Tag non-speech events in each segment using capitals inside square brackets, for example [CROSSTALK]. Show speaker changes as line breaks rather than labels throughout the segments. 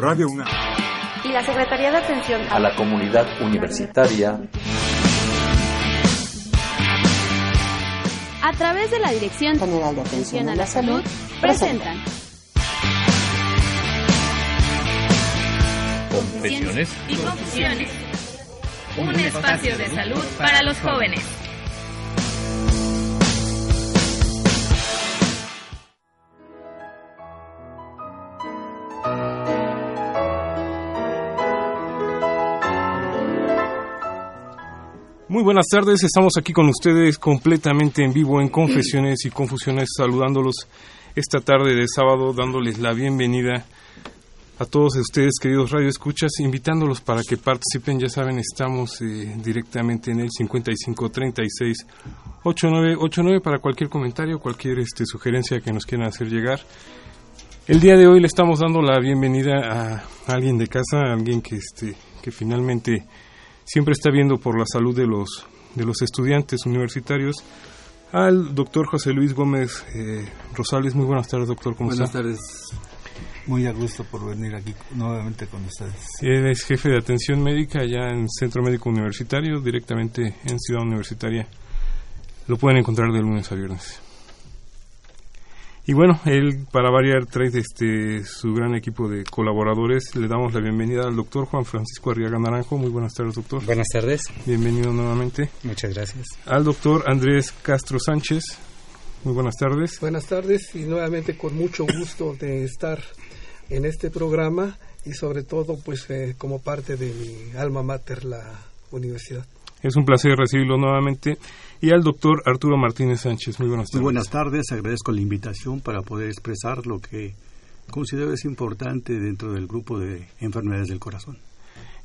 Radio UNAM
y la Secretaría de Atención
a la Comunidad Universitaria
a través de la Dirección
General de Atención a la Salud presentan
Confesiones
y Confusiones. Un espacio de salud para los jóvenes.
Buenas tardes, estamos aquí con ustedes completamente en vivo en Confesiones y Confusiones, saludándolos esta tarde de sábado, dándoles la bienvenida a todos ustedes, queridos radioescuchas, invitándolos para que participen. Ya saben, estamos eh, directamente en el 5536 8989 para cualquier comentario, cualquier este, sugerencia que nos quieran hacer llegar. El día de hoy le estamos dando la bienvenida a alguien de casa, a alguien que, este, que finalmente siempre está viendo por la salud de los, de los estudiantes universitarios, al doctor José Luis Gómez eh, Rosales. Muy buenas tardes, doctor. ¿Cómo
buenas
está?
tardes. Muy a gusto por venir aquí nuevamente con ustedes.
Él es jefe de atención médica allá en Centro Médico Universitario, directamente en Ciudad Universitaria. Lo pueden encontrar de lunes a viernes. Y bueno, él, para variar, trae este, su gran equipo de colaboradores. Le damos la bienvenida al doctor Juan Francisco Arriaga Naranjo. Muy buenas tardes, doctor.
Buenas tardes.
Bienvenido nuevamente.
Muchas gracias.
Al doctor Andrés Castro Sánchez. Muy buenas tardes.
Buenas tardes y nuevamente con mucho gusto de estar en este programa y sobre todo pues eh, como parte de mi alma mater, la universidad.
Es un placer recibirlo nuevamente. Y al doctor Arturo Martínez Sánchez. Muy buenas tardes.
Muy buenas tardes. Agradezco la invitación para poder expresar lo que considero es importante dentro del grupo de enfermedades del corazón.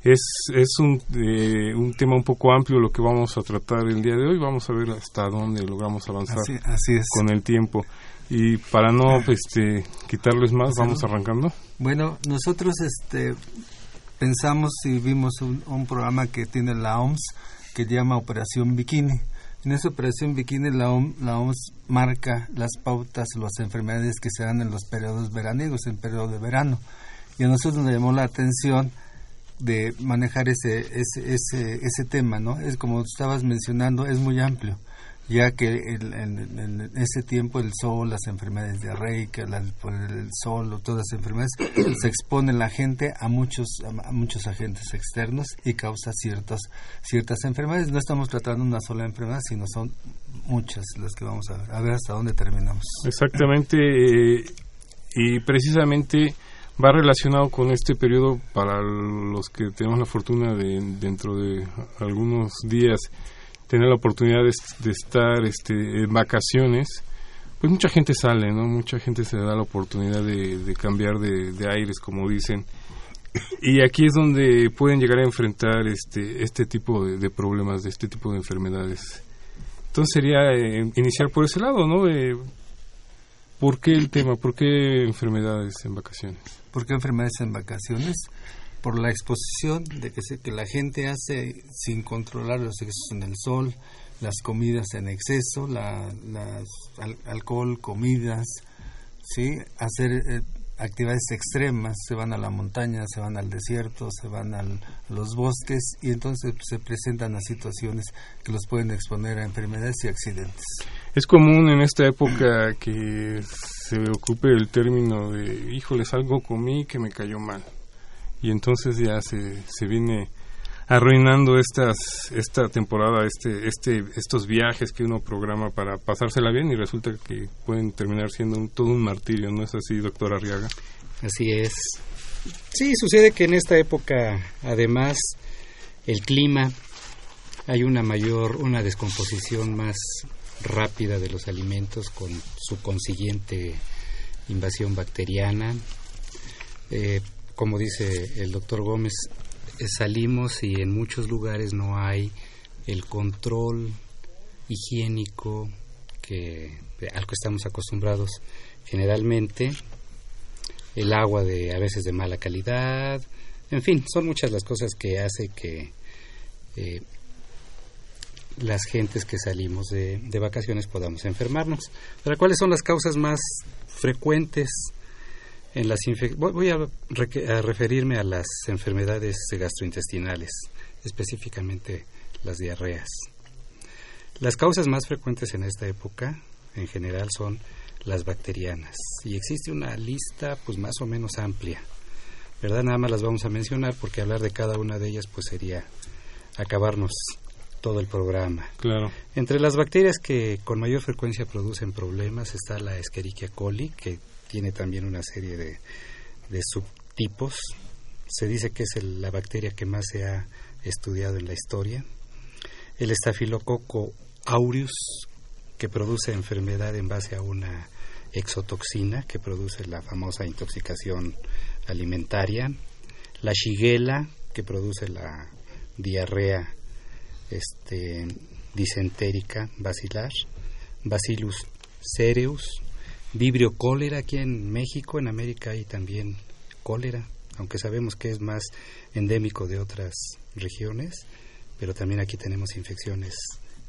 Es, es un, eh, un tema un poco amplio lo que vamos a tratar el día de hoy. Vamos a ver hasta dónde logramos avanzar
Así, así es.
con el tiempo. Y para no este, quitarles más, vamos arrancando.
Bueno, nosotros este, pensamos y vimos un, un programa que tiene la OMS que llama Operación Bikini. En esa operación bikini la, OM, la OMS marca las pautas, las enfermedades que se dan en los periodos veraniegos, en periodo de verano. Y a nosotros nos llamó la atención de manejar ese, ese, ese, ese tema, ¿no? Es como estabas mencionando, es muy amplio, ya que el, en, en, ese tiempo el sol, las enfermedades diarreicas, la, por el sol, o todas las enfermedades, [CLEARS THROAT] se expone la gente a muchos, a muchos agentes externos y causa ciertas, ciertas enfermedades. No estamos tratando una sola enfermedad, sino son muchas las que vamos a ver, a ver hasta dónde terminamos.
Exactamente, eh, y precisamente va relacionado con este periodo para los que tenemos la fortuna de dentro de algunos días tener la oportunidad de, de estar este, en vacaciones, pues mucha gente sale, ¿no? Mucha gente se da la oportunidad de, de cambiar de, aires, como dicen. Y aquí es donde pueden llegar a enfrentar este, este tipo de, de problemas, de este tipo de enfermedades. Entonces sería eh, iniciar por ese lado, ¿no? Eh, ¿Por qué el tema? ¿Por qué enfermedades en vacaciones?
¿Por qué enfermedades en vacaciones? Por la exposición de que, se, que la gente hace sin controlar los excesos en el sol, las comidas en exceso, la, las al, alcohol, comidas, sí, hacer eh, actividades extremas, se van a la montaña, se van al desierto, se van al, a los bosques y entonces pues, se presentan las situaciones que los pueden exponer a enfermedades y accidentes.
Es común en esta época que se ocupe el término de, híjoles, algo comí que me cayó mal. Y entonces ya se, se viene arruinando estas esta temporada, este este estos viajes que uno programa para pasársela bien y resulta que pueden terminar siendo un, todo un martirio, ¿no es así, doctor Arriaga?
Así es. Sí, sucede que en esta época, además, el clima, hay una mayor, una descomposición más rápida de los alimentos con su consiguiente invasión bacteriana. Eh, como dice el doctor Gómez, salimos y en muchos lugares no hay el control higiénico que al que estamos acostumbrados generalmente el agua de a veces de mala calidad en fin son muchas las cosas que hace que eh, las gentes que salimos de, de, vacaciones podamos enfermarnos. Pero ¿cuáles son las causas más frecuentes? En las voy a, referirme a las enfermedades gastrointestinales, específicamente las diarreas. Las causas más frecuentes en esta época, en general, son las bacterianas. Y existe una lista, pues más o menos amplia. ¿Verdad? Nada más las vamos a mencionar porque hablar de cada una de ellas, pues sería acabarnos todo el programa.
Claro.
Entre las bacterias que con mayor frecuencia producen problemas está la Escherichia coli, que tiene también una serie de, subtipos. Se dice que es la bacteria que más se ha estudiado en la historia. El estafilococo aureus, que produce enfermedad en base a una exotoxina que produce la famosa intoxicación alimentaria. La shigella, que produce la diarrea este, disentérica basilar. Bacillus cereus, Vibrio cólera aquí en México, en América hay también cólera, aunque sabemos que es más endémico de otras regiones, pero también aquí tenemos infecciones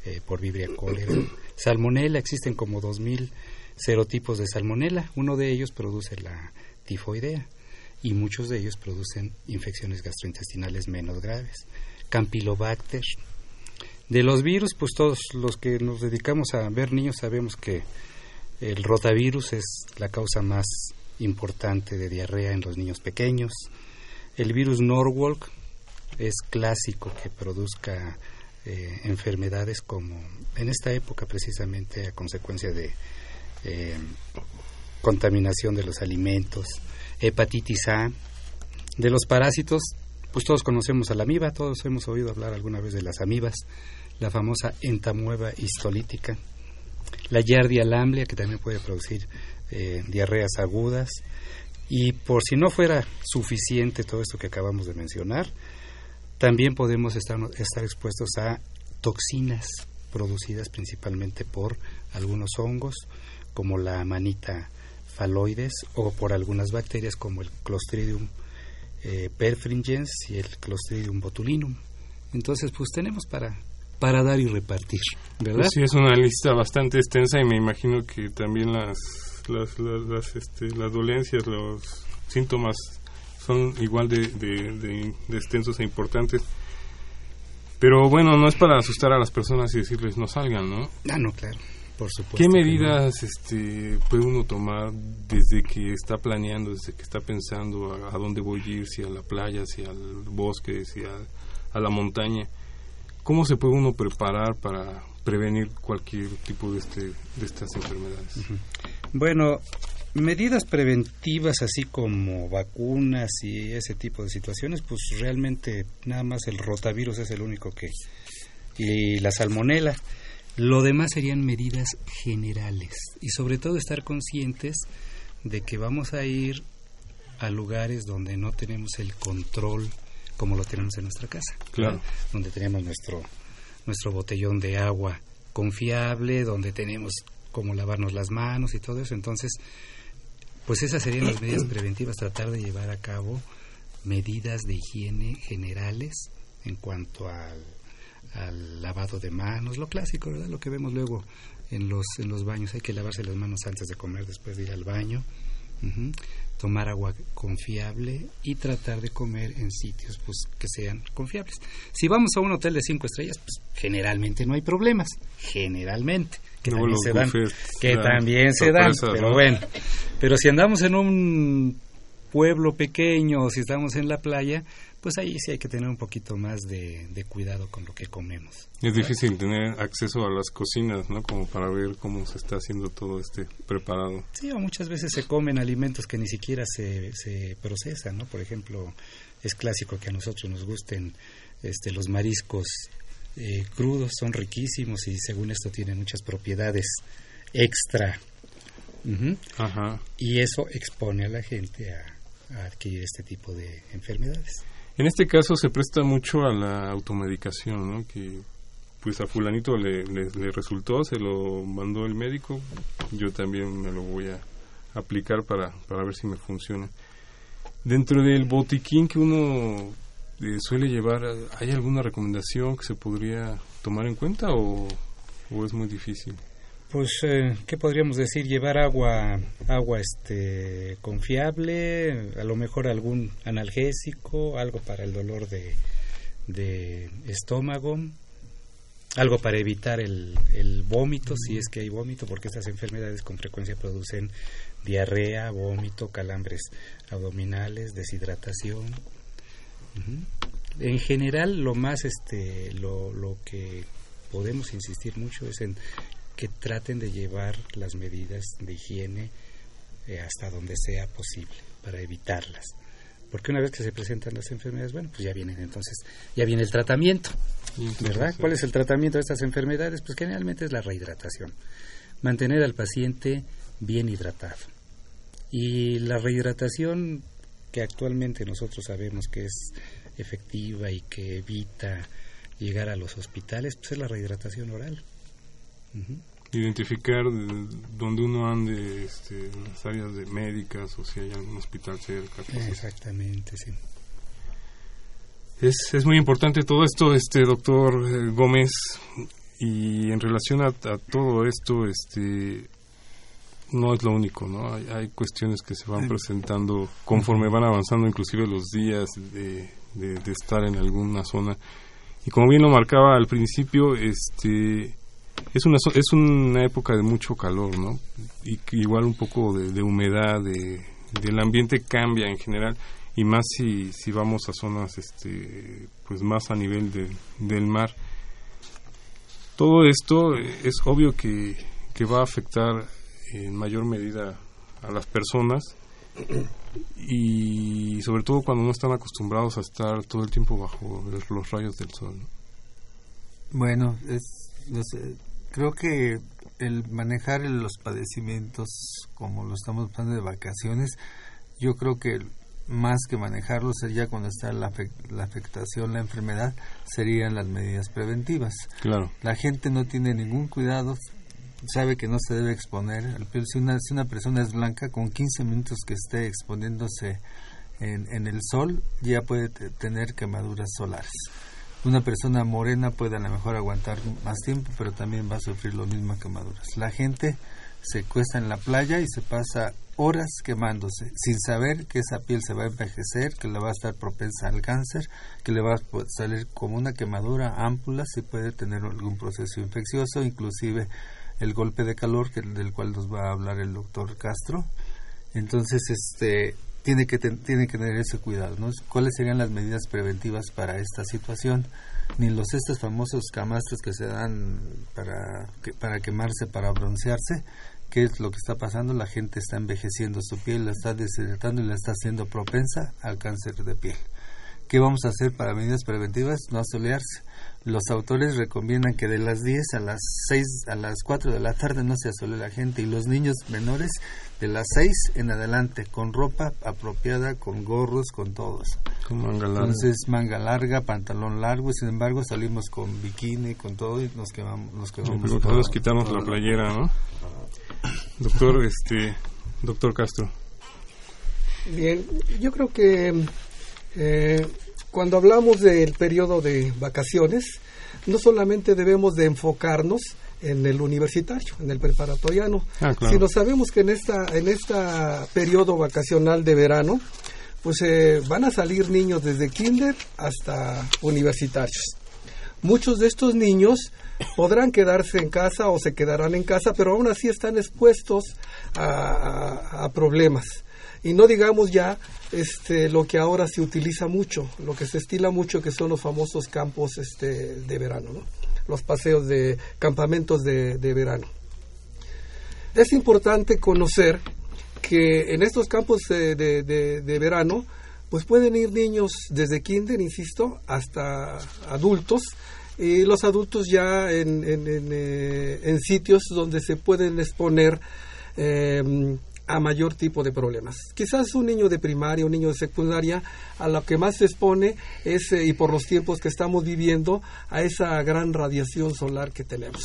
eh, por vibrio cólera. [CLEARS THROAT] Salmonela, existen como 2.000 serotipos de salmonela, uno de ellos produce la tifoidea y muchos de ellos producen infecciones gastrointestinales menos graves. Campylobacter. De los virus, pues todos los que nos dedicamos a ver niños sabemos que el rotavirus es la causa más importante de diarrea en los niños pequeños. El virus Norwalk es clásico que produzca eh, enfermedades como en esta época precisamente a consecuencia de eh, contaminación de los alimentos, hepatitis A. De los parásitos, pues todos conocemos a la amiba, todos hemos oído hablar alguna vez de las amibas, la famosa entamueva histolítica la yardia lamblia, que también puede producir eh, diarreas agudas. Y por si no fuera suficiente todo esto que acabamos de mencionar, también podemos estar, estar expuestos a toxinas producidas principalmente por algunos hongos, como la manita faloides, o por algunas bacterias como el Clostridium eh, perfringens y el Clostridium botulinum. Entonces, pues tenemos para para dar y repartir, ¿verdad?
Pues sí, es una lista bastante extensa y me imagino que también las las, las, este, las dolencias, los síntomas son igual de, de, extensos e importantes. Pero bueno, no es para asustar a las personas y decirles no salgan, ¿no?
Ah, no, claro, por supuesto.
¿Qué medidas este, puede uno tomar desde que está planeando, desde que está pensando a, dónde voy a ir, si a la playa, si al bosque, si a, a la montaña? ¿Cómo se puede uno preparar para prevenir cualquier tipo de, este, de estas enfermedades?
Bueno, medidas preventivas así como vacunas y ese tipo de situaciones, pues realmente nada más el rotavirus es el único que... y la salmonela. Lo demás serían medidas generales y sobre todo estar conscientes de que vamos a ir a lugares donde no tenemos el control como lo tenemos en nuestra casa.
Claro.
Donde tenemos nuestro, nuestro botellón de agua confiable, donde tenemos cómo lavarnos las manos y todo eso. Entonces, pues esas serían las medidas [CLEARS THROAT] preventivas, tratar de llevar a cabo medidas de higiene generales en cuanto al, al lavado de manos, lo clásico, ¿verdad? Lo que vemos luego en los, en los baños, hay que lavarse las manos antes de comer, después de ir al baño tomar agua confiable y tratar de comer en sitios pues que sean confiables. Si vamos a un hotel de cinco estrellas, pues generalmente no hay problemas, generalmente, que también se dan, que también se dan, pero bueno, pero si andamos en un pueblo pequeño o si estamos en la playa, pues ahí sí hay que tener un poquito más de, cuidado con lo que comemos.
Es difícil tener acceso a las cocinas, ¿no? Como para ver cómo se está haciendo todo este preparado.
Sí, o muchas veces se comen alimentos que ni siquiera se, se procesan, ¿no? Por ejemplo, es clásico que a nosotros nos gusten este, los mariscos eh, crudos, son riquísimos y según esto tienen muchas propiedades extra.
Ajá.
Y eso expone a la gente a adquirir este tipo de enfermedades.
En este caso se presta mucho a la automedicación, ¿no? Que pues a fulanito le, le, resultó, se lo mandó el médico, yo también me lo voy a aplicar para, para ver si me funciona. Dentro del botiquín que uno eh, suele llevar, ¿hay alguna recomendación que se podría tomar en cuenta o, o es muy difícil?
Pues, eh, ¿qué podríamos decir? Llevar agua, agua este, confiable, a lo mejor algún analgésico, algo para el dolor de, de estómago, algo para evitar el, el vómito, si es que hay vómito, porque estas enfermedades con frecuencia producen diarrea, vómito, calambres abdominales, deshidratación. En general, lo más, este, lo, lo que podemos insistir mucho es en que traten de llevar las medidas de higiene eh, hasta donde sea posible para evitarlas. Porque una vez que se presentan las enfermedades, bueno, pues ya vienen entonces, ya viene el tratamiento, ¿verdad? ¿Cuál es el tratamiento de estas enfermedades? Pues generalmente es la rehidratación. Mantener al paciente bien hidratado. Y la rehidratación que actualmente nosotros sabemos que es efectiva y que evita llegar a los hospitales, pues es la rehidratación oral.
Identificar dónde uno ande, este, en las áreas de médicas o si hay algún hospital cerca.
Exactamente, sí.
Es, es muy importante todo esto, este doctor eh, Gómez, y en relación a, todo esto, este, no es lo único, ¿no? Hay, hay, cuestiones que se van presentando conforme van avanzando, inclusive los días de, de estar en alguna zona. Y como bien lo marcaba al principio, este es una es una época de mucho calor no y igual un poco de, humedad de, del ambiente cambia en general. Y más si si vamos a zonas este pues más a nivel del mar. Todo esto es obvio que, que va a afectar en mayor medida a las personas. Y sobre todo cuando no están acostumbrados a estar todo el tiempo bajo los rayos del sol.
Bueno, es, creo que el manejar los padecimientos como lo estamos hablando de vacaciones, yo creo que más que manejarlos ya cuando está la, la, afectación, la enfermedad, serían las medidas preventivas.
Claro.
La gente no tiene ningún cuidado, sabe que no se debe exponer. Si una, si una persona es blanca, con 15 minutos que esté exponiéndose en, en el sol, ya puede tener quemaduras solares. Una persona morena puede a lo mejor aguantar más tiempo, pero también va a sufrir las mismas quemaduras. La gente se cuesta en la playa y se pasa horas quemándose sin saber que esa piel se va a envejecer, que le va a estar propensa al cáncer, que le va a salir como una quemadura, ámpulas y puede tener algún proceso infeccioso, inclusive el golpe de calor que, del cual nos va a hablar el doctor Castro. Entonces, este tiene que tiene que tener ese cuidado, ¿no? ¿Cuáles serían las medidas preventivas para esta situación? Ni los estos famosos camastros que se dan para para quemarse, para broncearse, ¿qué es lo que está pasando? La gente está envejeciendo su piel, la está deshidratando y la está haciendo propensa al cáncer de piel. ¿Qué vamos a hacer para medidas preventivas? No asolearse los autores recomiendan que de las 10 a las 6, a las 4 de la tarde no se asole la gente y los niños menores de las 6 en adelante con ropa apropiada, con gorros, con todos.
Con manga larga.
Entonces manga larga, pantalón largo y sin embargo salimos con bikini, con todo y nos quedamos. Nos quedamos
no, todos quitamos la playera, ¿no? Doctor, este, doctor Castro.
Bien, yo creo que eh, cuando hablamos del periodo de vacaciones, no solamente debemos de enfocarnos en el universitario, en el preparatoriano, ah, sino sabemos que en esta en este periodo vacacional de verano, pues eh, van a salir niños desde kinder hasta universitarios. Muchos de estos niños podrán quedarse en casa o se quedarán en casa, pero aún así están expuestos a problemas y no digamos ya este lo que ahora se utiliza mucho, lo que se estila mucho que son los famosos campos este de verano, ¿no? los paseos de campamentos de, verano. Es importante conocer que en estos campos de, de, verano pues pueden ir niños desde kinder, insisto, hasta adultos y los adultos ya en, eh, sitios donde se pueden exponer eh, a mayor tipo de problemas. Quizás un niño de primaria, un niño de secundaria, a lo que más se expone es, eh, y por los tiempos que estamos viviendo, a esa gran radiación solar que tenemos.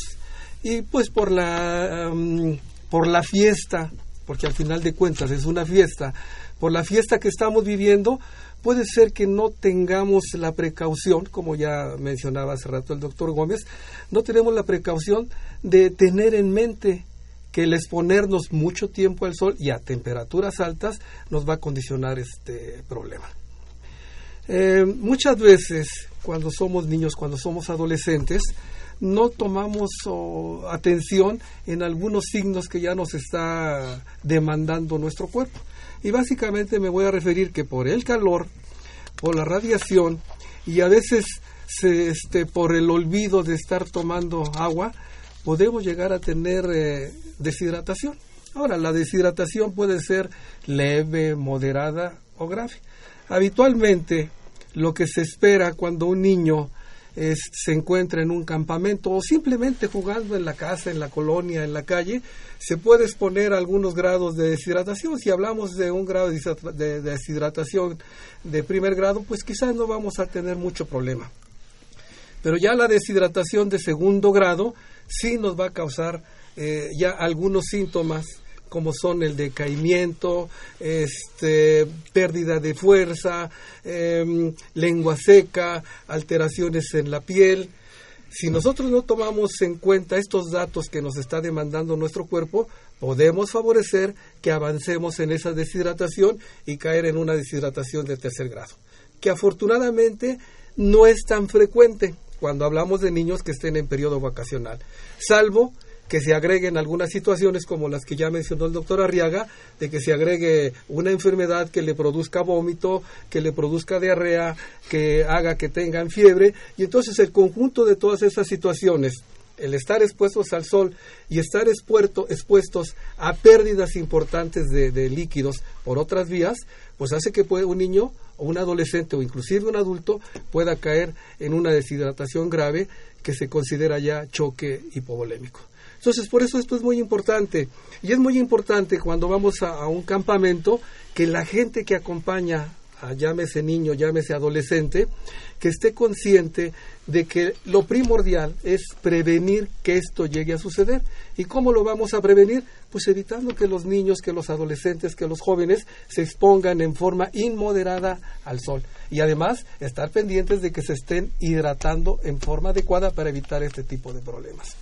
Y pues por la, por la fiesta porque al final de cuentas es una fiesta, por la fiesta que estamos viviendo, puede ser que no tengamos la precaución, como ya mencionaba hace rato el doctor Gómez, no tenemos la precaución de tener en mente que el exponernos mucho tiempo al sol y a temperaturas altas nos va a condicionar este problema. Eh, muchas veces cuando somos niños, cuando somos adolescentes, no tomamos atención en algunos signos que ya nos está demandando nuestro cuerpo. Y básicamente me voy a referir que por el calor, por la radiación y a veces este, por el olvido de estar tomando agua, podemos llegar a tener eh, deshidratación. Ahora, la deshidratación puede ser leve, moderada o grave. Habitualmente, lo que se espera cuando un niño se encuentra en un campamento o simplemente jugando en la casa, en la colonia, en la calle, se puede exponer a algunos grados de deshidratación. Si hablamos de un grado de deshidratación de primer grado, pues quizás no vamos a tener mucho problema. Pero ya la deshidratación de segundo grado sí nos va a causar eh, ya algunos síntomas como son el decaimiento, este, pérdida de fuerza, em, lengua seca, alteraciones en la piel. Si nosotros no tomamos en cuenta estos datos que nos está demandando nuestro cuerpo, podemos favorecer que avancemos en esa deshidratación y caer en una deshidratación de tercer grado, que afortunadamente no es tan frecuente cuando hablamos de niños que estén en periodo vacacional, salvo que se agreguen algunas situaciones como las que ya mencionó el doctor Arriaga, de que se agregue una enfermedad que le produzca vómito, que le produzca diarrea, que haga que tengan fiebre, y entonces el conjunto de todas esas situaciones, el estar expuestos al sol y estar expuestos a pérdidas importantes de, líquidos por otras vías, pues hace que puede, un niño o un adolescente o inclusive un adulto pueda caer en una deshidratación grave que se considera ya choque hipovolémico. Entonces, por eso esto es muy importante. Y es muy importante cuando vamos a, un campamento que la gente que acompaña a llámese niño, llámese adolescente, que esté consciente de que lo primordial es prevenir que esto llegue a suceder. ¿Y cómo lo vamos a prevenir? Pues evitando que los niños, que los adolescentes, que los jóvenes se expongan en forma inmoderada al sol. Y además estar pendientes de que se estén hidratando en forma adecuada para evitar este tipo de problemas.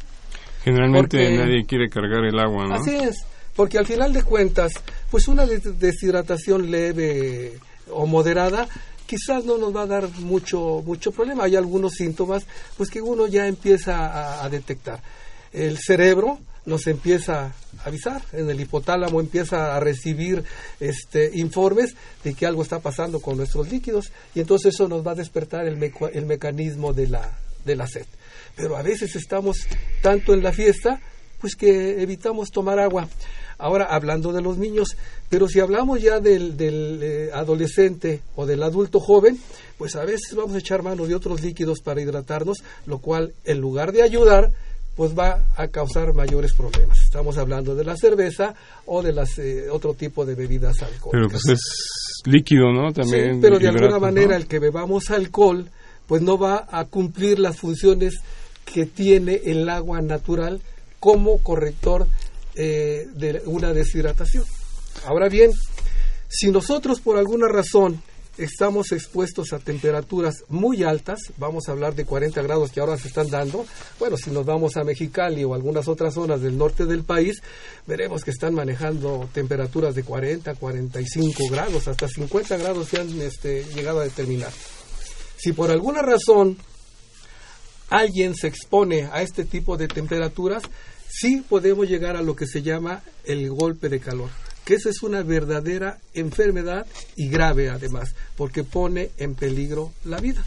Generalmente nadie quiere cargar el agua, ¿no?
Así es, porque al final de cuentas, pues una deshidratación leve o moderada quizás no nos va a dar mucho mucho problema. Hay algunos síntomas pues que uno ya empieza a, detectar. El cerebro nos empieza a avisar, en el hipotálamo empieza a recibir este informes de que algo está pasando con nuestros líquidos y entonces eso nos va a despertar el, el mecanismo de la, de la sed pero a veces estamos tanto en la fiesta, pues que evitamos tomar agua. Ahora, hablando de los niños, pero si hablamos ya del, eh, adolescente o del adulto joven, pues a veces vamos a echar mano de otros líquidos para hidratarnos, lo cual, en lugar de ayudar, pues va a causar mayores problemas. Estamos hablando de la cerveza o de las eh, otro tipo de bebidas alcohólicas.
Pero pues es líquido, ¿no? También.
Sí, pero de alguna manera el que bebamos alcohol, pues no va a cumplir las funciones que tiene el agua natural como corrector eh, de una deshidratación. Ahora bien, si nosotros por alguna razón estamos expuestos a temperaturas muy altas, vamos a hablar de 40 grados que ahora se están dando, bueno, si nos vamos a Mexicali o algunas otras zonas del norte del país, veremos que están manejando temperaturas de 40, 45 grados, hasta 50 grados se han este, llegado a determinar. Si por alguna razón alguien se expone a este tipo de temperaturas, sí podemos llegar a lo que se llama el golpe de calor, que esa es una verdadera enfermedad y grave además, porque pone en peligro la vida.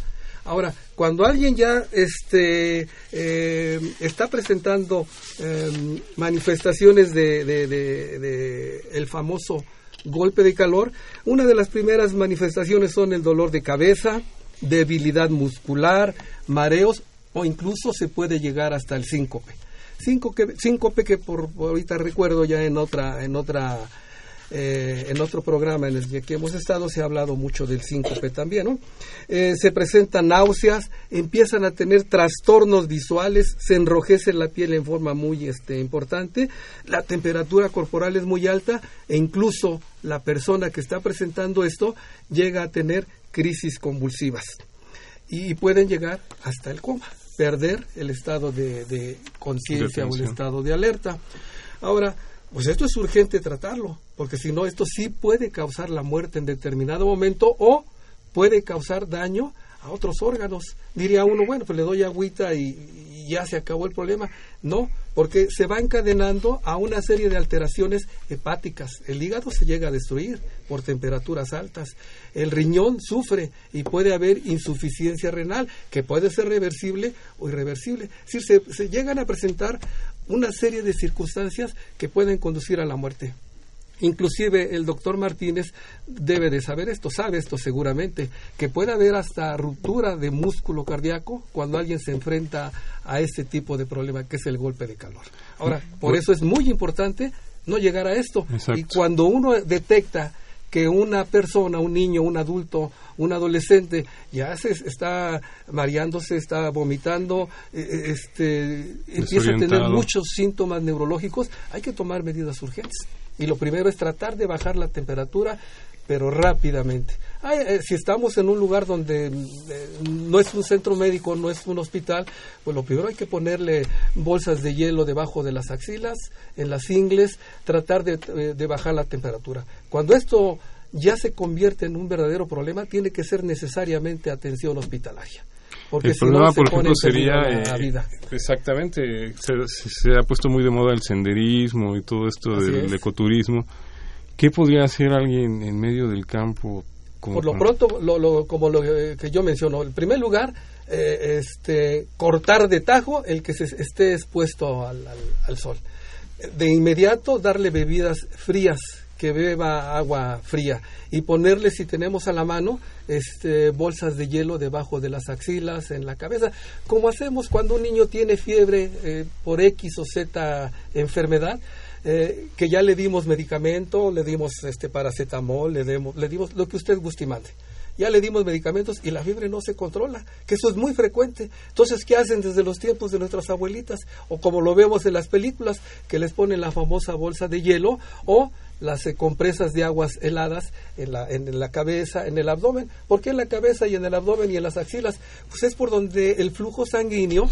Ahora, cuando alguien ya este, eh, está presentando em, manifestaciones de, de el famoso golpe de calor, una de las primeras manifestaciones son el dolor de cabeza, debilidad muscular, mareos o incluso se puede llegar hasta el síncope. Síncope, síncope que por, ahorita recuerdo ya en otra, en otra eh, en otro programa en el que hemos estado se ha hablado mucho del síncope también, ¿no? Eh, se presentan náuseas, empiezan a tener trastornos visuales, se enrojece la piel en forma muy este, importante, la temperatura corporal es muy alta e incluso la persona que está presentando esto llega a tener crisis convulsivas y pueden llegar hasta el coma, perder el estado de, de conciencia o el estado de alerta. Ahora, pues esto es urgente tratarlo, porque si no, esto sí puede causar la muerte en determinado momento o puede causar daño a otros órganos. Diría uno, bueno, pues le doy agüita y, ya se acabó el problema. No, porque se va encadenando a una serie de alteraciones hepáticas. El hígado se llega a destruir por temperaturas altas. El riñón sufre y puede haber insuficiencia renal, que puede ser reversible o irreversible. Es decir, se, se llegan a presentar una serie de circunstancias que pueden conducir a la muerte. Inclusive el doctor Martínez debe de saber esto, sabe esto seguramente, que puede haber hasta ruptura de músculo cardíaco cuando alguien se enfrenta a este tipo de problema que es el golpe de calor. Ahora, por eso es muy importante no llegar a esto. Y cuando uno detecta que una persona, un niño, un adulto, un adolescente ya se está mareándose, está vomitando, e, e, este, empieza a tener muchos síntomas neurológicos, hay que tomar medidas urgentes. Y lo primero es tratar de bajar la temperatura, pero rápidamente. Eh, si estamos en un lugar donde eh, no es un centro médico, no es un hospital, pues lo primero hay que ponerle bolsas de hielo debajo de las axilas, en las ingles, tratar de, eh, de bajar la temperatura. Cuando esto ya se convierte en un verdadero problema, tiene que ser necesariamente atención hospitalaria.
Porque el problema, por ejemplo, sería la vida. exactamente se, ha puesto muy de moda el senderismo y todo esto del ecoturismo. ¿Qué podría hacer alguien en medio del campo?
Por lo pronto, lo, como lo que yo menciono, en primer lugar, eh, este, cortar de tajo el que se esté expuesto al, al sol. De inmediato, darle bebidas frías que beba agua fría y ponerle si tenemos a la mano este, bolsas de hielo debajo de las axilas, en la cabeza, como hacemos cuando un niño tiene fiebre eh, por X o Z enfermedad, eh, que ya le dimos medicamento, le dimos este paracetamol, le, demos, le dimos lo que usted guste y mande ya le dimos medicamentos y la fiebre no se controla, que eso es muy frecuente. Entonces, ¿qué hacen desde los tiempos de nuestras abuelitas? O como lo vemos en las películas, que les ponen la famosa bolsa de hielo o las eh, compresas de aguas heladas en la, en la cabeza, en el abdomen. ¿Por qué en la cabeza y en el abdomen y en las axilas? Pues es por donde el flujo sanguíneo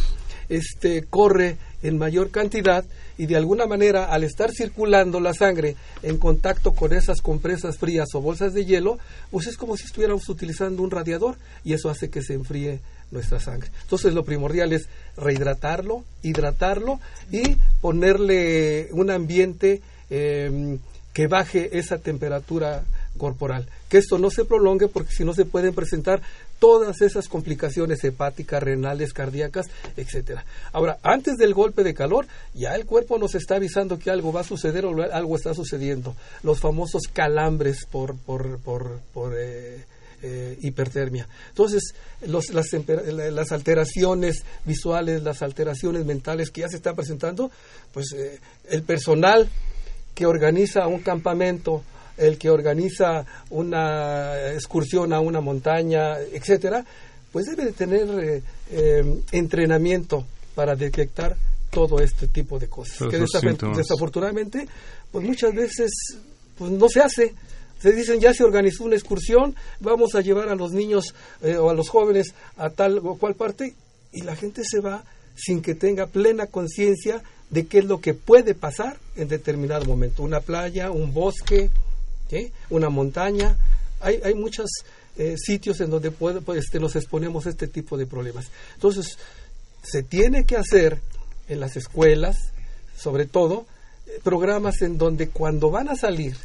este, corre en mayor cantidad y de alguna manera al estar circulando la sangre en contacto con esas compresas frías o bolsas de hielo, pues es como si estuviéramos utilizando un radiador y eso hace que se enfríe nuestra sangre. Entonces lo primordial es rehidratarlo, hidratarlo y ponerle un ambiente eh, que baje esa temperatura corporal. Que esto no se prolongue porque si no se pueden presentar todas esas complicaciones hepáticas, renales, cardíacas, etcétera. Ahora, antes del golpe de calor, ya el cuerpo nos está avisando que algo va a suceder o algo está sucediendo. Los famosos calambres por, por, por, por eh, eh, hipertermia. Entonces, los, las, las, alteraciones visuales, las alteraciones mentales que ya se están presentando, pues eh, el personal que organiza un campamento, el que organiza una excursión a una montaña, etcétera, pues debe de tener eh, eh, entrenamiento para detectar todo este tipo de cosas. que desafortunadamente, pues muchas veces pues no se hace. Se dicen, ya se organizó una excursión, vamos a llevar a los niños eh, o a los jóvenes a tal o cual parte, y la gente se va sin que tenga plena conciencia de qué es lo que puede pasar en determinado momento. Una playa, un bosque, una montaña. Hay, hay muchos eh, sitios en donde puede, pues, este, nos exponemos a este tipo de problemas. Entonces, se tiene que hacer en las escuelas, sobre todo, eh, programas en donde cuando van a salir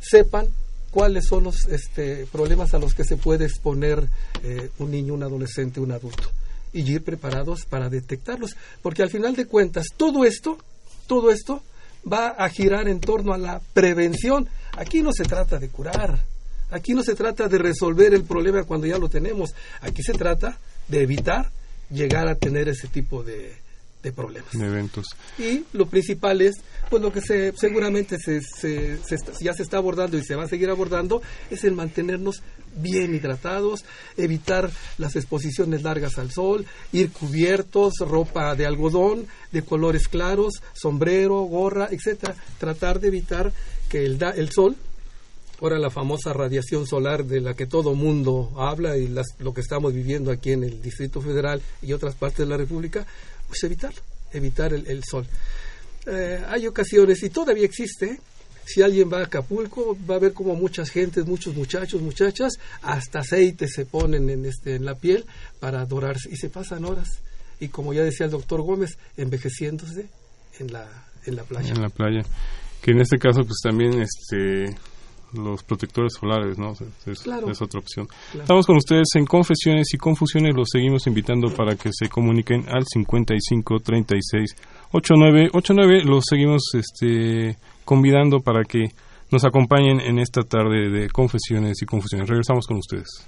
sepan cuáles son los este, problemas a los que se puede exponer eh, un niño, un adolescente, un adulto y ir preparados para detectarlos. Porque al final de cuentas, todo esto, todo esto va a girar en torno a la prevención. Aquí no se trata de curar, aquí no se trata de resolver el problema cuando ya lo tenemos, aquí se trata de evitar llegar a tener ese tipo de, de problemas.
De eventos.
Y lo principal es, pues lo que se, seguramente se, se, ya se está abordando y se va a seguir abordando, es el mantenernos bien hidratados, evitar las exposiciones largas al sol, ir cubiertos, ropa de algodón, de colores claros, sombrero, gorra, etcétera, tratar de evitar que el, el sol ahora la famosa radiación solar de la que todo mundo habla y las, lo que estamos viviendo aquí en el Distrito Federal y otras partes de la República, pues evitarlo, evitar el, sol. Eh, hay ocasiones, y todavía existe, si alguien va a Acapulco, va a ver como muchas gentes, muchos muchachos, muchachas, hasta aceite se ponen en, este, en la piel para dorarse y se pasan horas. Y como ya decía el doctor Gómez, envejeciéndose en la, en la playa.
En la playa. Que en este caso, pues también este, los protectores solares, ¿no? Es, otra opción. Estamos con ustedes en Confesiones y Confusiones, los seguimos invitando para que se comuniquen al 55 36 89 89, los seguimos este, convidando para que nos acompañen en esta tarde de Confesiones y Confusiones. Regresamos con ustedes.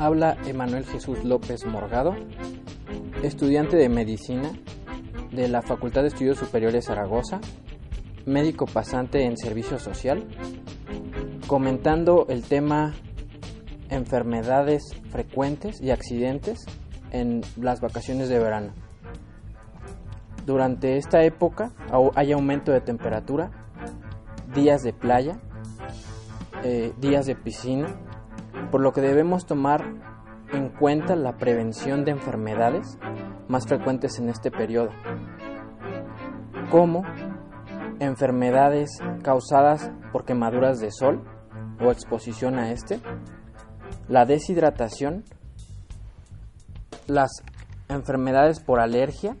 Habla Emanuel Jesús López Morgado, estudiante de medicina de la Facultad de Estudios Superiores Zaragoza, médico pasante en servicio social, comentando el tema enfermedades frecuentes y accidentes en las vacaciones de verano. Durante esta época hay aumento de temperatura, días de playa, eh, días de piscina, por lo que debemos tomar en cuenta la prevención de enfermedades más frecuentes en este periodo, como enfermedades causadas por quemaduras de sol o exposición a este, la deshidratación, las enfermedades por alergia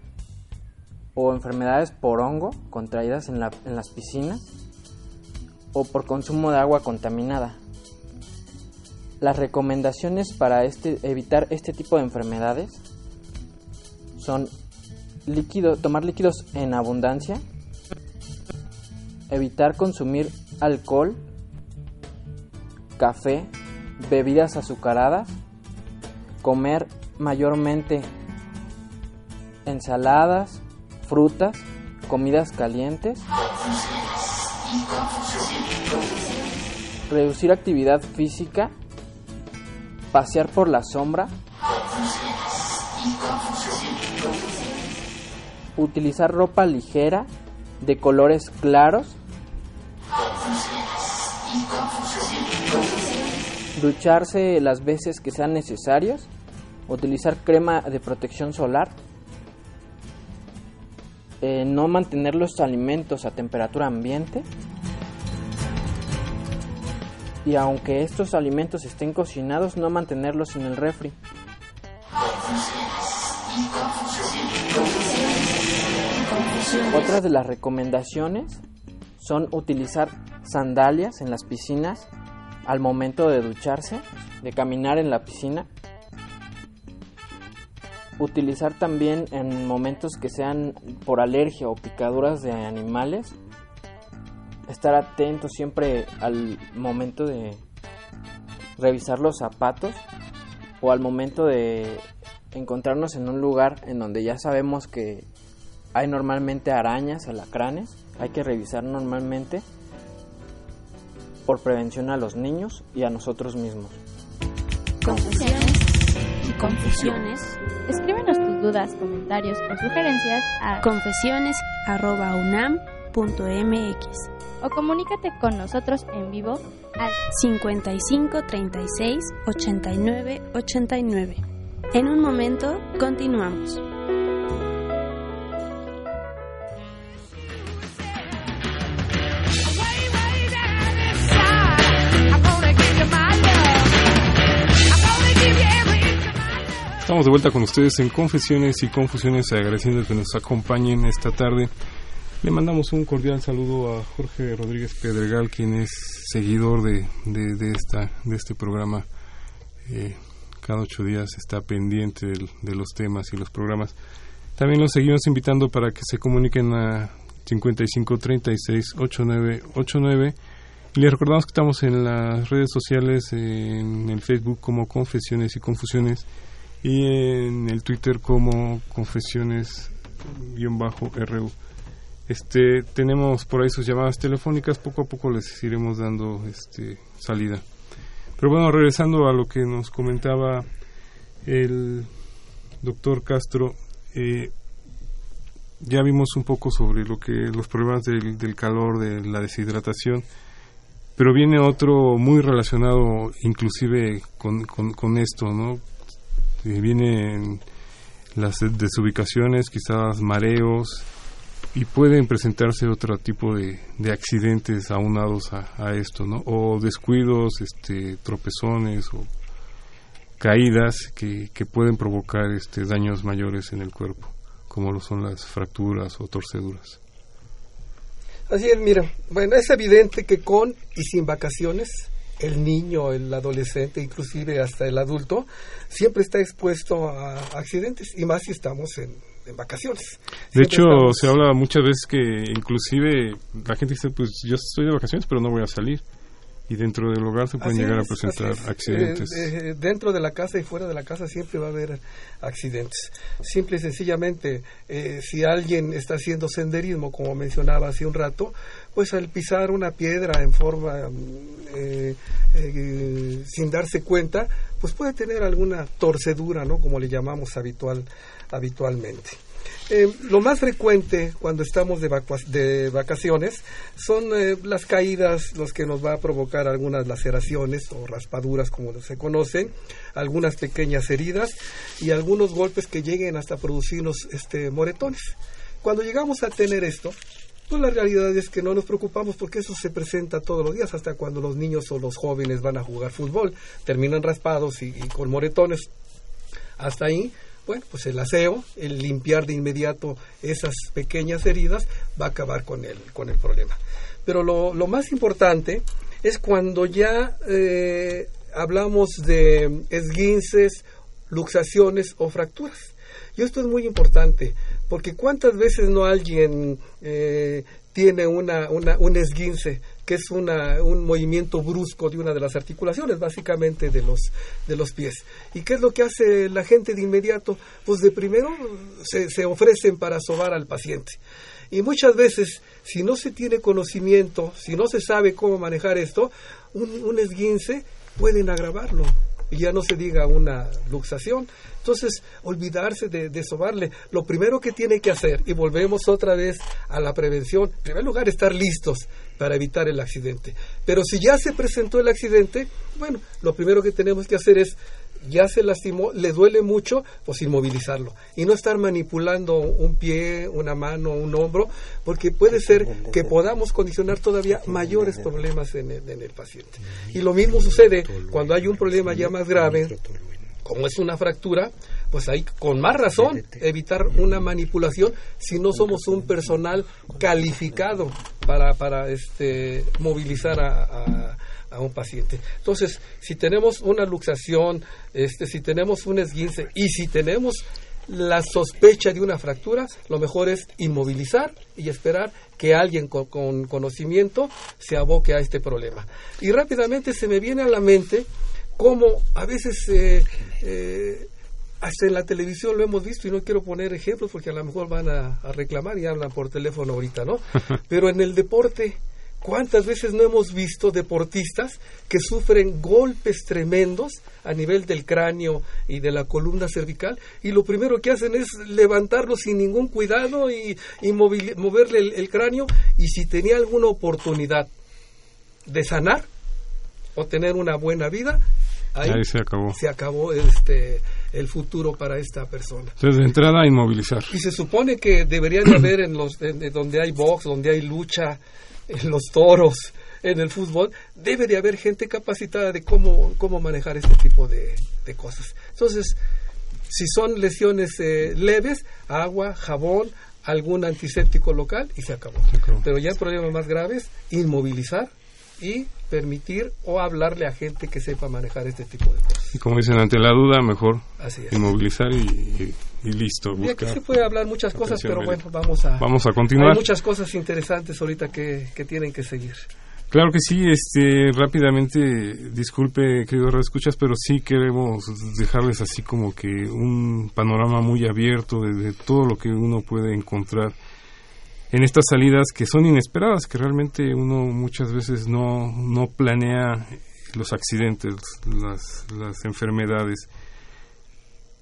o enfermedades por hongo contraídas en, en las piscinas, o por consumo de agua contaminada. Las recomendaciones para este, evitar este tipo de enfermedades son líquido, tomar líquidos en abundancia, evitar consumir alcohol, café, bebidas azucaradas, comer mayormente ensaladas, frutas, comidas calientes Reducir actividad física. Pasear por la sombra. Utilizar ropa ligera de colores claros. Ducharse las veces que sean necesarios. Utilizar crema de protección solar. Eh, no mantener los alimentos a temperatura ambiente y aunque estos alimentos estén cocinados, no mantenerlos en el refri. Otras de las recomendaciones son utilizar sandalias en las piscinas al momento de ducharse, de caminar en la piscina utilizar también en momentos que sean por alergia o picaduras de animales. Estar atento siempre al momento de revisar los zapatos o al momento de encontrarnos en un lugar en donde ya sabemos que hay normalmente arañas, alacranes, hay que revisar normalmente por prevención a los niños y a nosotros mismos.
Confesiones y confusiones
Escríbenos tus dudas, comentarios o sugerencias a
confesiones@unam.mx
o comunícate con nosotros en vivo al
55 36 89 89. En un momento continuamos.
Estamos de vuelta con ustedes en Confesiones y Confusiones, agradeciendo que nos acompañen esta tarde. Le mandamos un cordial saludo a Jorge Rodríguez Pedregal, quien es seguidor de, de, esta, de este programa. Eh, cada ocho días está pendiente de los temas y los programas. También los seguimos invitando para que se comuniquen a 5536-8989. Y les recordamos que estamos en las redes sociales, en el Facebook como Confesiones y Confusiones y en el Twitter como Confesiones-RU. Este, tenemos por ahí sus llamadas telefónicas, poco a poco les iremos dando este, salida. Pero bueno, regresando a lo que nos comentaba el doctor Castro, eh, ya vimos un poco sobre lo que los problemas del, calor, de la deshidratación, pero viene otro muy relacionado inclusive con, con, esto, ¿no? Eh, las desubicaciones, quizás mareos, y pueden presentarse otro tipo de, de accidentes aunados a, a, esto, ¿no? O descuidos, este, tropezones o caídas que, que pueden provocar este, daños mayores en el cuerpo como lo son las fracturas o torceduras.
Así es, mira, bueno, es evidente que con y sin vacaciones, el niño, el adolescente, inclusive hasta el adulto, siempre está expuesto a accidentes, y más si estamos en, vacaciones.
De hecho, se habla muchas veces que inclusive la gente dice, pues yo estoy de vacaciones, pero no voy a salir y dentro del hogar se pueden llegar a presentar accidentes.
Eh, dentro de la casa y fuera de la casa siempre va a haber accidentes. Simple y sencillamente, eh, si alguien está haciendo senderismo, como mencionaba hace un rato, pues al pisar una piedra en forma eh, sin darse cuenta, pues puede tener alguna torcedura, ¿no? Como le llamamos habitual, habitualmente. Eh, lo más frecuente cuando estamos de, de vacaciones son eh, las caídas, los que nos va a provocar algunas laceraciones o raspaduras, como se conocen, algunas pequeñas heridas y algunos golpes que lleguen hasta producirnos este, moretones. Cuando llegamos a tener esto, pues la realidad es que no nos preocupamos porque eso se presenta todos los días, hasta cuando los niños o los jóvenes van a jugar fútbol, terminan raspados y con moretones. Hasta ahí bueno, pues el aseo, el limpiar de inmediato esas pequeñas heridas va a acabar con el, con el problema. Pero lo, lo más importante es cuando ya eh, hablamos de esguinces, luxaciones o fracturas. Y esto es muy importante, porque cuántas veces no alguien eh, tiene una, una, un esguince que es un movimiento brusco de una de las articulaciones, básicamente de los, de los pies. ¿Y qué es lo que hace la gente de inmediato? Pues de primero se, se ofrecen para sobar al paciente. Y muchas veces, si no se tiene conocimiento, si no se sabe cómo manejar esto, un, un esguince pueden agravarlo y ya no se diga una luxación. Entonces, olvidarse de, sobarle. Lo primero que tiene que hacer, y volvemos otra vez a la prevención, en primer lugar, estar listos para evitar el accidente. Pero si ya se presentó el accidente, bueno, lo primero que tenemos que hacer es ya se lastimó, le duele mucho, pues inmovilizarlo. Y no estar manipulando un pie, una mano, un hombro, porque puede ser que podamos condicionar todavía mayores problemas en el, en el paciente. Y lo mismo sucede cuando hay un problema ya más grave, como es una fractura, pues hay con más razón evitar una manipulación si no somos un personal calificado para, para este, movilizar a a un paciente. Entonces, si tenemos una luxación, este, si tenemos un esguince y si tenemos la sospecha de una fractura, lo mejor es inmovilizar y esperar que alguien con, conocimiento se aboque a este problema. Y rápidamente se me viene a la mente cómo a veces eh, eh, hasta en la televisión lo hemos visto y no quiero poner ejemplos porque a lo mejor van a, a reclamar y hablan por teléfono ahorita, ¿no? [LAUGHS] Pero en el deporte ¿Cuántas veces no hemos visto deportistas que sufren golpes tremendos a nivel del cráneo y de la columna cervical y lo primero que hacen es levantarlo sin ningún cuidado y, moverle el, cráneo y si tenía alguna oportunidad de sanar o tener una buena vida, ahí,
se acabó.
Se acabó este el futuro para esta persona.
Entonces, de entrada, inmovilizar.
Y se supone que deberían de haber en los donde hay box, donde hay lucha, en los toros, en el fútbol, debe de haber gente capacitada de cómo, cómo manejar este tipo de, cosas. Entonces, Si son lesiones eh, leves, agua, jabón, algún antiséptico local y se acabó. Pero ya problemas más graves, inmovilizar y permitir o hablarle a gente que sepa manejar este tipo de cosas.
Y como dicen, ante la duda, mejor
Así es.
inmovilizar y, y listo.
Y aquí se puede hablar muchas cosas, pero bueno, vamos a,
Vamos a continuar.
Hay muchas cosas interesantes ahorita que, que tienen que seguir.
Claro que sí, este, rápidamente, disculpe, queridos escuchas, pero sí queremos dejarles así como que un panorama muy abierto de, de todo lo que uno puede encontrar en estas salidas que son inesperadas, que realmente uno muchas veces no, no planea los accidentes, las, las enfermedades.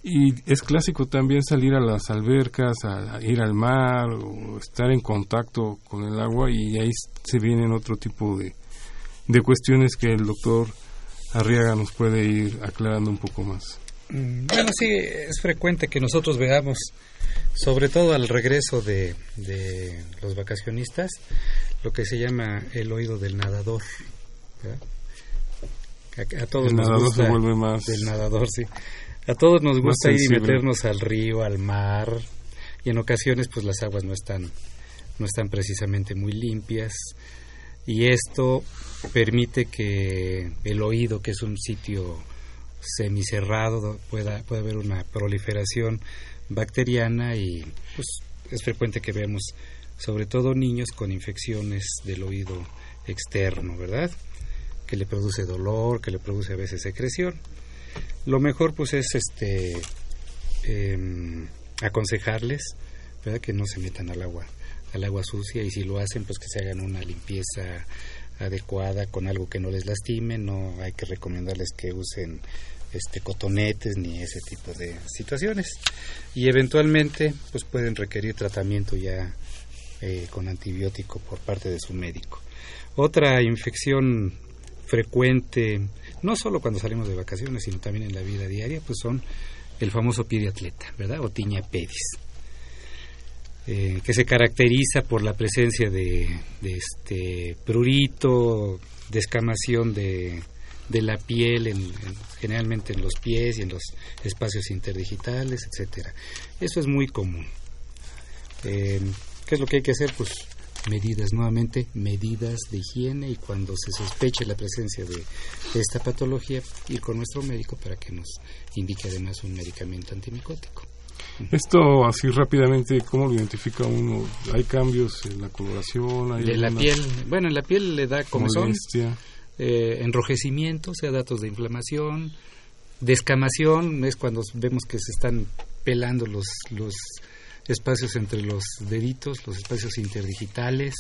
Y es clásico también salir a las albercas, a, ir al mar o estar en contacto con el agua y ahí se vienen otro tipo de, de cuestiones que el doctor Arriaga nos puede ir aclarando un poco más.
Bueno, sí, es frecuente que nosotros veamos, sobre todo al regreso de, de los vacacionistas, lo que se llama el oído del nadador. ¿verdad? A, a todos
El
nos
nadador
gusta
se vuelve más-
del nadador, sí. A todos nos gusta ir y meternos al río, al mar, y en ocasiones pues las aguas no están no están precisamente muy limpias y esto permite que el oído, que es un sitio semicerrado, pueda, pueda haber una proliferación bacteriana y pues es frecuente que veamos sobre todo niños con infecciones del oído externo, ¿verdad? Que le produce dolor, que le produce a veces secreción. Lo mejor pues es este em, aconsejarles, ¿verdad? Que no se metan al agua, al agua sucia y si lo hacen pues que se hagan una limpieza adecuada con algo que no les lastime, no hay que recomendarles que usen este cotonetes ni ese tipo de situaciones y eventualmente pues pueden requerir tratamiento ya eh, con antibiótico por parte de su médico. Otra infección frecuente, no solo cuando salimos de vacaciones, sino también en la vida diaria, pues son el famoso pie de atleta, ¿verdad? O tiña pedis, eh, que se caracteriza por la presencia de, de este prurito, descamación de, de la piel, en, en- generalmente en los pies y en los espacios interdigitales, etcétera. Eso es muy común. Eh, ¿Qué es lo que hay que hacer? Pues medidas, nuevamente, medidas de higiene y cuando se sospeche la presencia de esta patología, ir con nuestro médico para que nos indique además un medicamento antimicótico.
Esto así rápidamente, ¿cómo lo identifica uno? ¿Hay cambios en la coloración? ¿Hay
De la piel, bueno, en la piel le da comezón, eh, enrojecimiento, o sea, datos de inflamación, descamación, es cuando vemos que se están pelando los, los espacios entre los deditos, los espacios interdigitales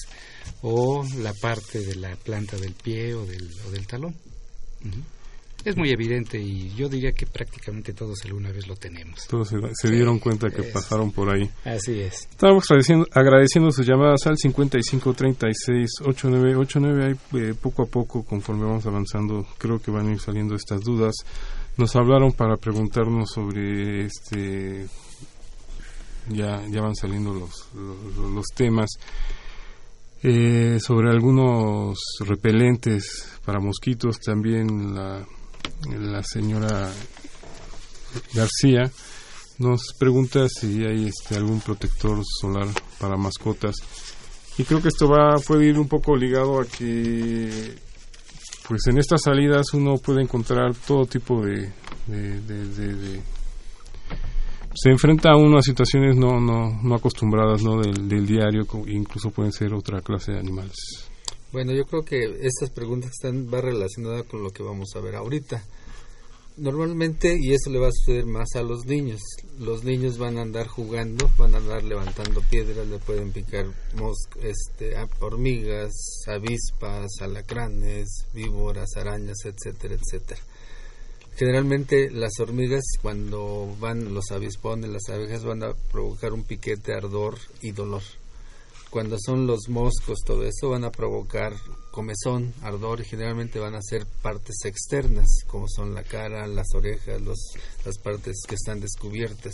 o la parte de la planta del pie o del, o del talón. Ujú. Es muy evidente y yo diría que prácticamente todos alguna vez lo tenemos.
Todos se, se dieron cuenta que
es-
pasaron por ahí.
Así es.
Estamos agradeciendo, agradeciendo sus llamadas al 5536-8989. Ahí, eh, poco a poco, conforme vamos avanzando, creo que van a ir saliendo estas dudas. Nos hablaron para preguntarnos sobre este. Ya, ya van saliendo los, los, los temas. Eh, sobre algunos repelentes para mosquitos, también la, la señora García nos pregunta si hay este algún protector solar para mascotas. Y creo que esto va puede ir un poco ligado a que pues en estas salidas uno puede encontrar todo tipo de, de- de- de- se enfrenta a uno a situaciones no no no acostumbradas no del, del diario incluso pueden ser otra clase de animales
Bueno, yo creo que estas preguntas están va relacionadas con lo que vamos a ver ahorita. Normalmente, y eso le va a suceder más a los niños, los niños van a andar jugando, van a andar levantando piedras, le pueden picar mos este, hormigas, avispas, alacranes, víboras, arañas, etcétera, etcétera. Generalmente las hormigas cuando van los avispones, las abejas van a provocar un piquete, ardor y dolor cuando son los moscos, todo eso van a provocar comezón, ardor y generalmente van a ser partes externas, como son la cara, las orejas, los, las partes que están descubiertas.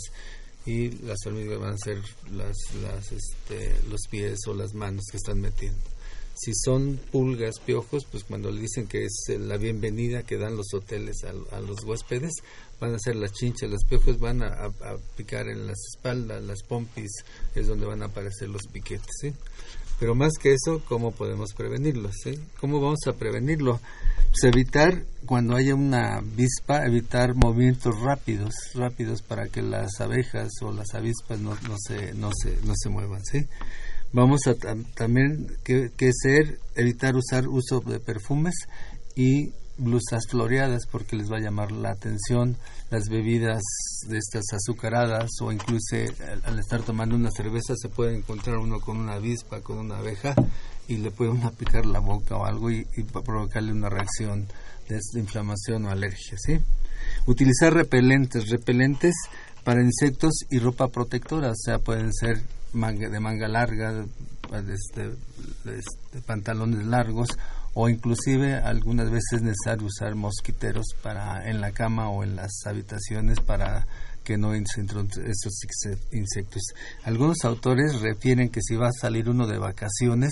Y las hormigas van a ser las, las, este, los pies o las manos que están metiendo. Si son pulgas, piojos, pues cuando le dicen que es eh, la bienvenida que dan los hoteles a, los huéspedes, van a ser las chinchas, los piojos van a, picar en las espaldas, las pompis, es donde van a aparecer los piquetes, ¿sí? Pero más que eso, ¿cómo podemos prevenirlo? ¿Cómo vamos a prevenirlo? Pues evitar, cuando haya una avispa, evitar movimientos rápidos, rápidos para que las abejas o las avispas no, no, se, no, se, no se muevan, ¿sí? Vamos a también que, que ser, evitar usar uso de perfumes y blusas floreadas porque les va a llamar la atención las bebidas de estas azucaradas o incluso al, estar tomando una cerveza se puede encontrar uno con una avispa, con una abeja y le puede uno picar la boca o algo y, provocarle una reacción de, inflamación o alergia, ¿sí? Utilizar repelentes, repelentes para insectos y ropa protectora, o sea, pueden ser de manga larga, este, de pantalones largos o inclusive algunas veces es necesario usar mosquiteros para en la cama o en las habitaciones para que no entren esos insectos. Algunos autores refieren que si va a salir uno de vacaciones,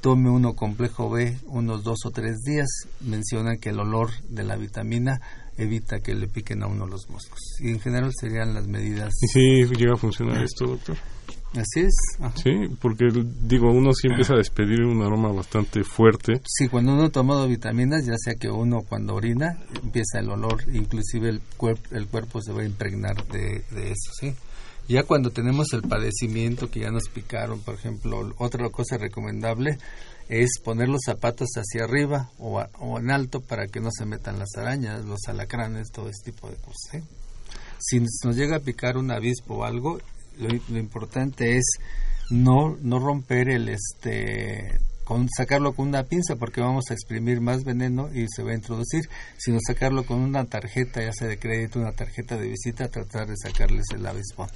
tome uno complejo B unos dos o tres días. Mencionan que el olor de la vitamina evita que le piquen a uno los moscos. Y en general serían las medidas.
¿Y si llega a funcionar esto, doctor?
Así es.
Sí, porque digo, uno sí empieza a despedir un aroma bastante fuerte.
Sí, cuando uno ha tomado vitaminas, ya sea que uno cuando orina, empieza el olor, inclusive el, el cuerpo se va a impregnar de, eso, ¿sí? Ya cuando tenemos el padecimiento que ya nos picaron, por ejemplo, otra cosa recomendable es poner los zapatos hacia arriba o, o en alto para que no se metan las arañas, los alacranes, todo ese tipo de cosas. Si nos llega a picar un avispo o algo, lo, importante es no, no romper el este con sacarlo con una pinza porque vamos a exprimir más veneno y se va a introducir, sino sacarlo con una tarjeta, ya sea de crédito, una tarjeta de visita, tratar de sacarles el avispón.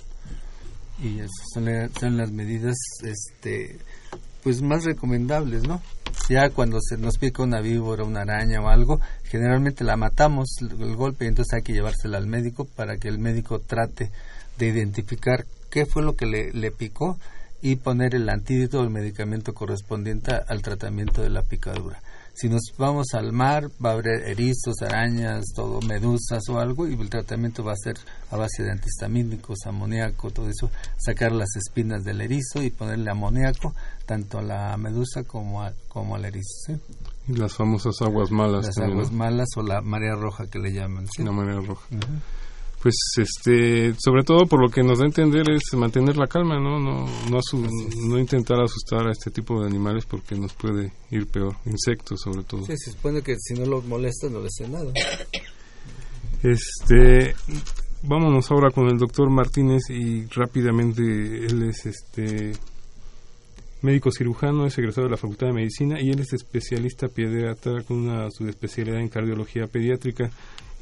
Y esas son, son, las medidas este pues más recomendables, ¿no? Ya cuando se nos pica una víbora, una araña o algo, generalmente la matamos el golpe entonces hay que llevársela al médico para que el médico trate de identificar qué fue lo que le, picó y poner el antídoto o el medicamento correspondiente al tratamiento de la picadura. Si nos vamos al mar, va a haber erizos, arañas, todo, medusas o algo, y el tratamiento va a ser a base de antihistamínicos, amoníaco, todo eso, sacar las espinas del erizo y ponerle amoníaco tanto a la medusa como, como al erizo.
Y las famosas aguas malas.
Las aguas malas o la marea roja que le llaman.
La marea roja pues este sobre todo por lo que nos da a entender es mantener la calma no no no, no intentar asustar a este tipo de animales porque nos puede ir peor insectos sobre todo.
Sí, se supone que si no los molesta no les hace nada.
Este vámonos ahora con el doctor Martínez y rápidamente él es este médico cirujano es egresado de la Facultad de Medicina y él es especialista pediatra con una subespecialidad en cardiología pediátrica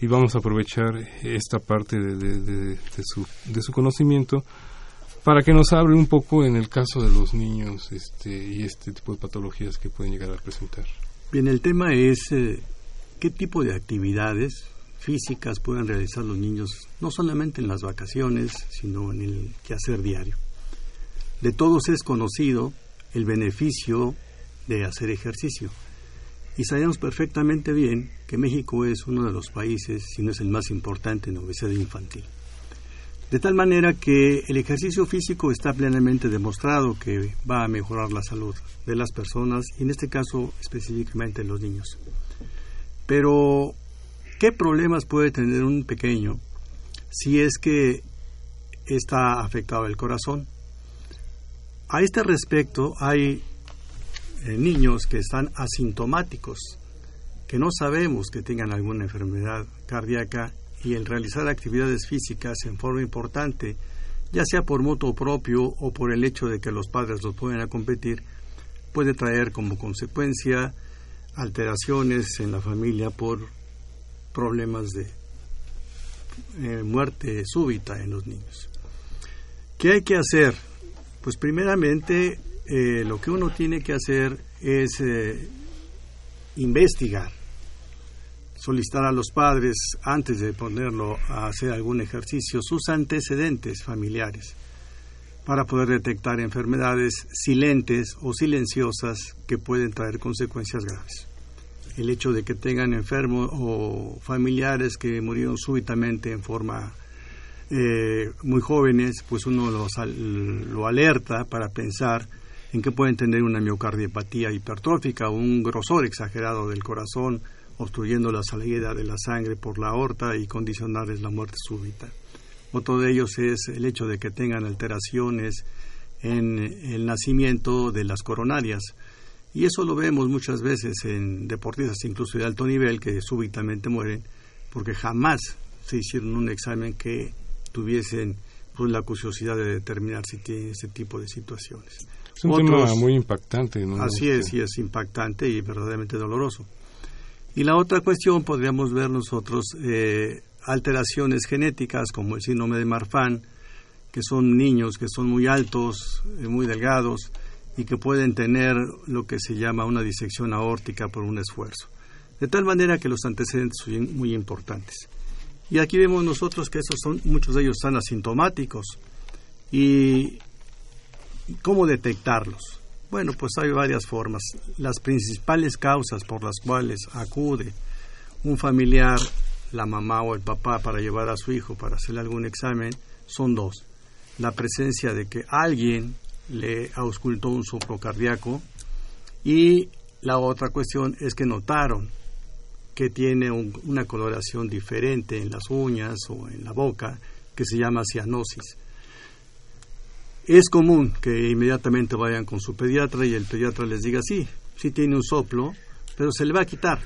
y vamos a aprovechar esta parte de, su, conocimiento para que nos hable un poco en el caso de los niños este, y este tipo de patologías que pueden llegar a presentar.
Bien, el tema es eh, qué tipo de actividades físicas pueden realizar los niños, no solamente en las vacaciones, sino en el quehacer diario. De todos es conocido el beneficio de hacer ejercicio. Y sabemos perfectamente bien que México es uno de los países, si no es el más importante en obesidad infantil. De tal manera que el ejercicio físico está plenamente demostrado que va a mejorar la salud de las personas y en este caso específicamente los niños. Pero, ¿qué problemas puede tener un pequeño si es que está afectado el corazón? A este respecto hay eh, niños que están asintomáticos, que no sabemos que tengan alguna enfermedad cardíaca y el realizar actividades físicas en forma importante, ya sea por moto propio o por el hecho de que los padres los pueden a competir, puede traer como consecuencia alteraciones en la familia por problemas de eh, muerte súbita en los niños. ¿Qué hay que hacer? Pues primeramente eh, lo que uno tiene que hacer es eh, investigar, solicitar a los padres, antes de ponerlo a hacer algún ejercicio, sus antecedentes familiares. para poder detectar enfermedades silentes o silenciosas que pueden traer consecuencias graves. El hecho de que tengan enfermos o familiares que murieron súbitamente en forma eh, muy jóvenes, pues uno los, lo alerta para pensar en que pueden tener una miocardiopatía hipertrófica un grosor exagerado del corazón, obstruyendo la salida de la sangre por la aorta y condicionarles la muerte súbita. Otro de ellos es el hecho de que tengan alteraciones en el nacimiento de las coronarias. Y eso lo vemos muchas veces en deportistas incluso de alto nivel que súbitamente mueren porque jamás se hicieron un examen que tuviesen pues, la curiosidad de determinar si tienen ese tipo de situaciones.
Es un tema muy impactante. ¿no?
Así es, y es impactante y verdaderamente doloroso. Y la otra cuestión podríamos ver nosotros eh, alteraciones genéticas como el síndrome de Marfan, que son niños que son muy altos, eh, muy delgados y que pueden tener lo que se llama una disección aórtica por un esfuerzo. De tal manera que los antecedentes son muy importantes. Y aquí vemos nosotros que esos son, muchos de ellos están asintomáticos. ¿Y cómo detectarlos? Bueno, pues hay varias formas. Las principales causas por las cuales acude un familiar, la mamá o el papá, para llevar a su hijo para hacerle algún examen son dos. La presencia de que alguien le auscultó un soplo cardíaco y la otra cuestión es que notaron que tiene una coloración diferente en las uñas o en la boca que se llama cianosis. Es común que inmediatamente vayan con su pediatra y el pediatra les diga, sí, sí tiene un soplo, pero se le va a quitar.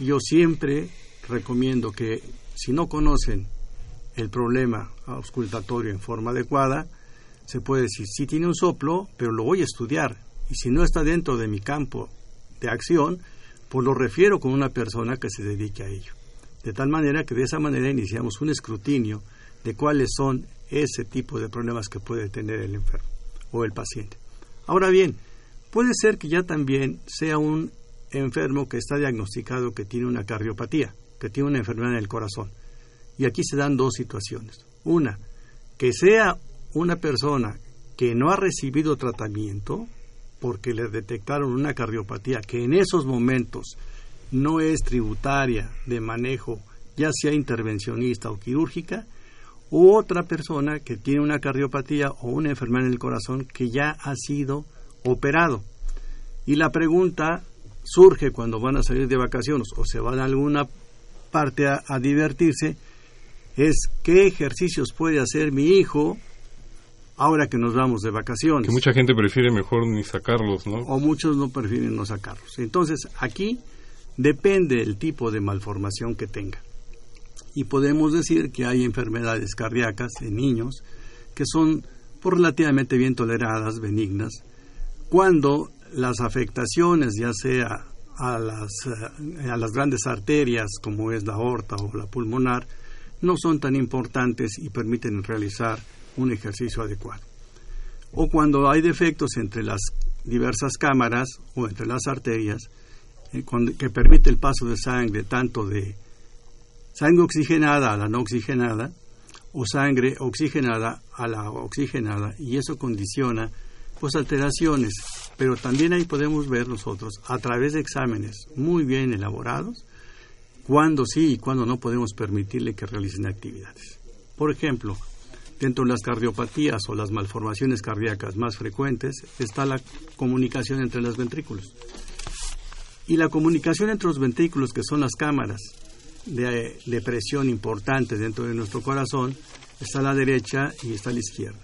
Yo siempre recomiendo que si no conocen el problema auscultatorio en forma adecuada, se puede decir, sí tiene un soplo, pero lo voy a estudiar. Y si no está dentro de mi campo de acción, pues lo refiero con una persona que se dedique a ello. De tal manera que de esa manera iniciamos un escrutinio de cuáles son ese tipo de problemas que puede tener el enfermo o el paciente. Ahora bien, puede ser que ya también sea un enfermo que está diagnosticado que tiene una cardiopatía, que tiene una enfermedad en el corazón. Y aquí se dan dos situaciones. Una, que sea una persona que no ha recibido tratamiento porque le detectaron una cardiopatía que en esos momentos no es tributaria de manejo, ya sea intervencionista o quirúrgica, u otra persona que tiene una cardiopatía o una enfermedad en el corazón que ya ha sido operado. Y la pregunta surge cuando van a salir de vacaciones o se van a alguna parte a, a divertirse, es qué ejercicios puede hacer mi hijo ahora que nos vamos de vacaciones.
Que mucha gente prefiere mejor ni sacarlos, ¿no?
O muchos no prefieren no sacarlos. Entonces, aquí depende el tipo de malformación que tenga y podemos decir que hay enfermedades cardíacas en niños que son relativamente bien toleradas, benignas, cuando las afectaciones, ya sea a las, eh, a las grandes arterias como es la aorta o la pulmonar, no son tan importantes y permiten realizar un ejercicio adecuado. O cuando hay defectos entre las diversas cámaras o entre las arterias, eh, que permite el paso de sangre tanto de sangre oxigenada a la no oxigenada o sangre oxigenada a la oxigenada y eso condiciona pues alteraciones, pero también ahí podemos ver nosotros a través de exámenes muy bien elaborados cuándo sí y cuándo no podemos permitirle que realicen actividades. Por ejemplo, dentro de las cardiopatías o las malformaciones cardíacas más frecuentes está la comunicación entre los ventrículos. Y la comunicación entre los ventrículos, que son las cámaras de, presión importante dentro de nuestro corazón está a la derecha y está a la izquierda.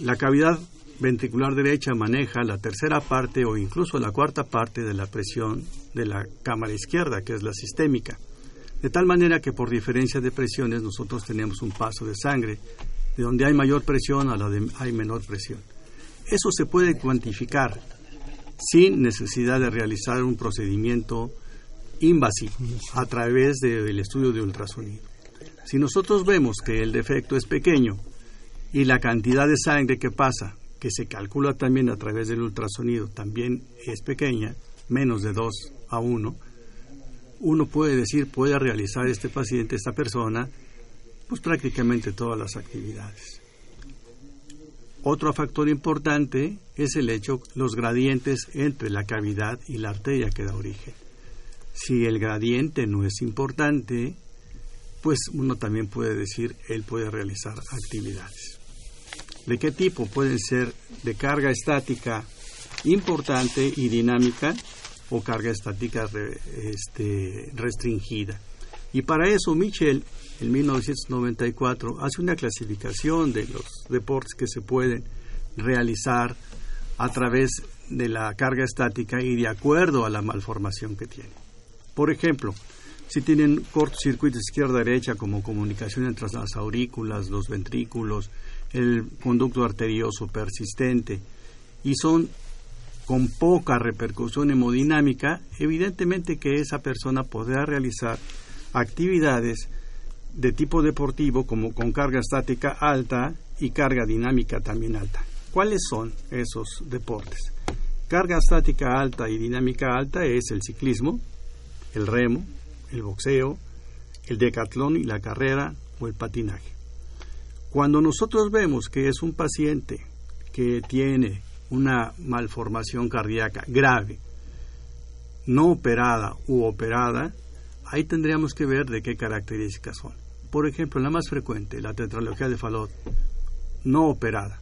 La cavidad ventricular derecha maneja la tercera parte o incluso la cuarta parte de la presión de la cámara izquierda, que es la sistémica. De tal manera que por diferencia de presiones nosotros tenemos un paso de sangre, de donde hay mayor presión a la de hay menor presión. Eso se puede cuantificar sin necesidad de realizar un procedimiento invasivo a través del estudio de ultrasonido. Si nosotros vemos que el defecto es pequeño y la cantidad de sangre que pasa, que se calcula también a través del ultrasonido, también es pequeña, menos de 2 a 1, uno puede decir, puede realizar este paciente, esta persona, pues prácticamente todas las actividades. Otro factor importante es el hecho, los gradientes entre la cavidad y la arteria que da origen. Si el gradiente no es importante, pues uno también puede decir, él puede realizar actividades. ¿De qué tipo? Pueden ser de carga estática importante y dinámica o carga estática este, restringida. Y para eso Michel, en 1994, hace una clasificación de los deportes que se pueden realizar a través de la carga estática y de acuerdo a la malformación que tiene. Por ejemplo, si tienen cortocircuito izquierda-derecha como comunicación entre las aurículas, los ventrículos, el conducto arterioso persistente y son con poca repercusión hemodinámica, evidentemente que esa persona podrá realizar actividades de tipo deportivo como con carga estática alta y carga dinámica también alta. ¿Cuáles son esos deportes? Carga estática alta y dinámica alta es el ciclismo, el remo, el boxeo, el decatlón y la carrera o el patinaje. Cuando nosotros vemos que es un paciente que tiene una malformación cardíaca grave, no operada u operada, ahí tendríamos que ver de qué características son. Por ejemplo, la más frecuente, la tetralogía de Fallot, no operada.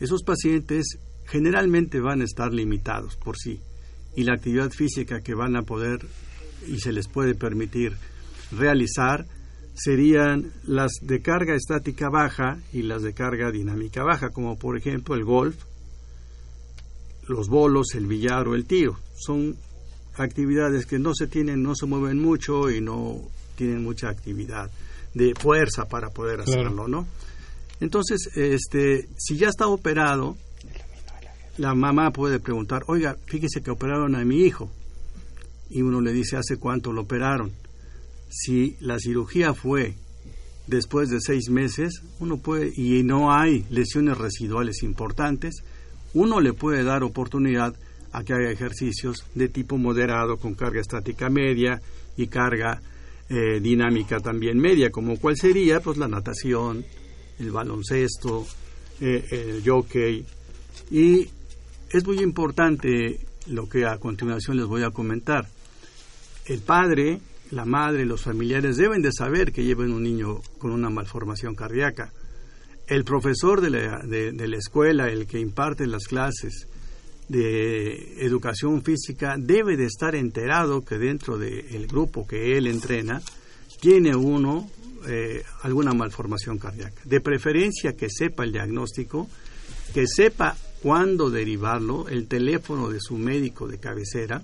Esos pacientes generalmente van a estar limitados por sí y la actividad física que van a poder y se les puede permitir realizar serían las de carga estática baja y las de carga dinámica baja, como por ejemplo el golf, los bolos, el billar o el tiro. Son actividades que no se tienen, no se mueven mucho y no tienen mucha actividad de fuerza para poder hacerlo, ¿no? Entonces, este, si ya está operado, la mamá puede preguntar, oiga, fíjese que operaron a mi hijo. Y uno le dice, ¿hace cuánto lo operaron? Si la cirugía fue después de seis meses, uno puede, y no hay lesiones residuales importantes, uno le puede dar oportunidad a que haga ejercicios de tipo moderado con carga estática media y carga eh, dinámica también media, como cuál sería pues la natación, el baloncesto, eh, el jockey y es muy importante lo que a continuación les voy a comentar. El padre, la madre, los familiares deben de saber que llevan un niño con una malformación cardíaca el profesor de la, de, la, escuela, el que imparte las clases de educación física, debe de estar enterado que dentro del grupo que él entrena tiene uno eh, alguna malformación cardíaca. De preferencia que sepa el diagnóstico, que sepa cuándo derivarlo, el teléfono de su médico de cabecera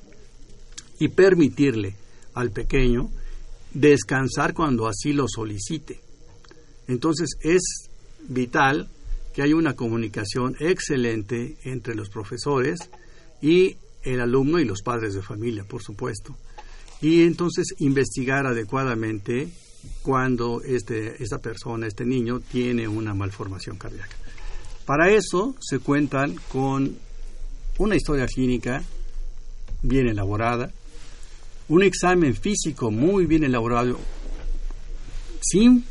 y permitirle al pequeño descansar cuando así lo solicite. Entonces es vital que haya una comunicación excelente entre los profesores y el alumno y los padres de familia, por supuesto. Y entonces investigar adecuadamente cuando este, esta persona, este niño, tiene una malformación cardíaca. Para eso se cuentan con una historia clínica bien elaborada, un examen físico muy bien elaborado, sin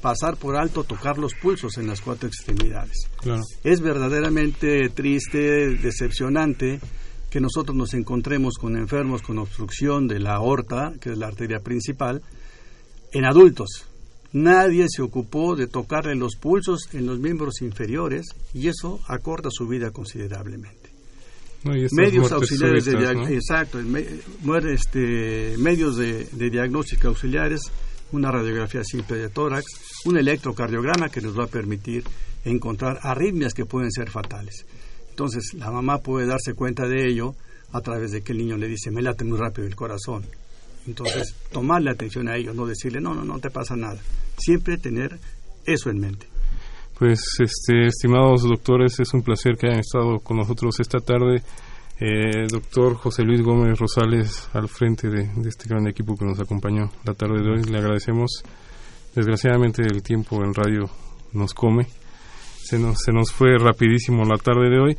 pasar por alto, tocar los pulsos en las cuatro extremidades. Es verdaderamente triste, decepcionante que nosotros nos encontremos con enfermos con obstrucción de la aorta, que es la arteria principal, en adultos. Nadie se ocupó de tocarle los pulsos en los miembros inferiores y eso acorta su vida considerablemente. Medios auxiliares de exacto, este, medios de, de diagnóstico auxiliares una radiografía simple de tórax, un electrocardiograma que nos va a permitir encontrar arritmias que pueden ser fatales. Entonces, la mamá puede darse cuenta de ello a través de que el niño le dice, me late muy rápido el corazón. Entonces, [COUGHS] tomarle atención a ello, no decirle, no, no, no te pasa nada. Siempre tener eso en mente.
Pues, este, estimados doctores, es un placer que hayan estado con nosotros esta tarde. Eh, doctor José Luis Gómez Rosales al frente de, este gran equipo que nos acompañó la tarde de hoy. Le agradecemos. Desgraciadamente el tiempo en radio nos come. Se nos, se nos fue rapidísimo la tarde de hoy.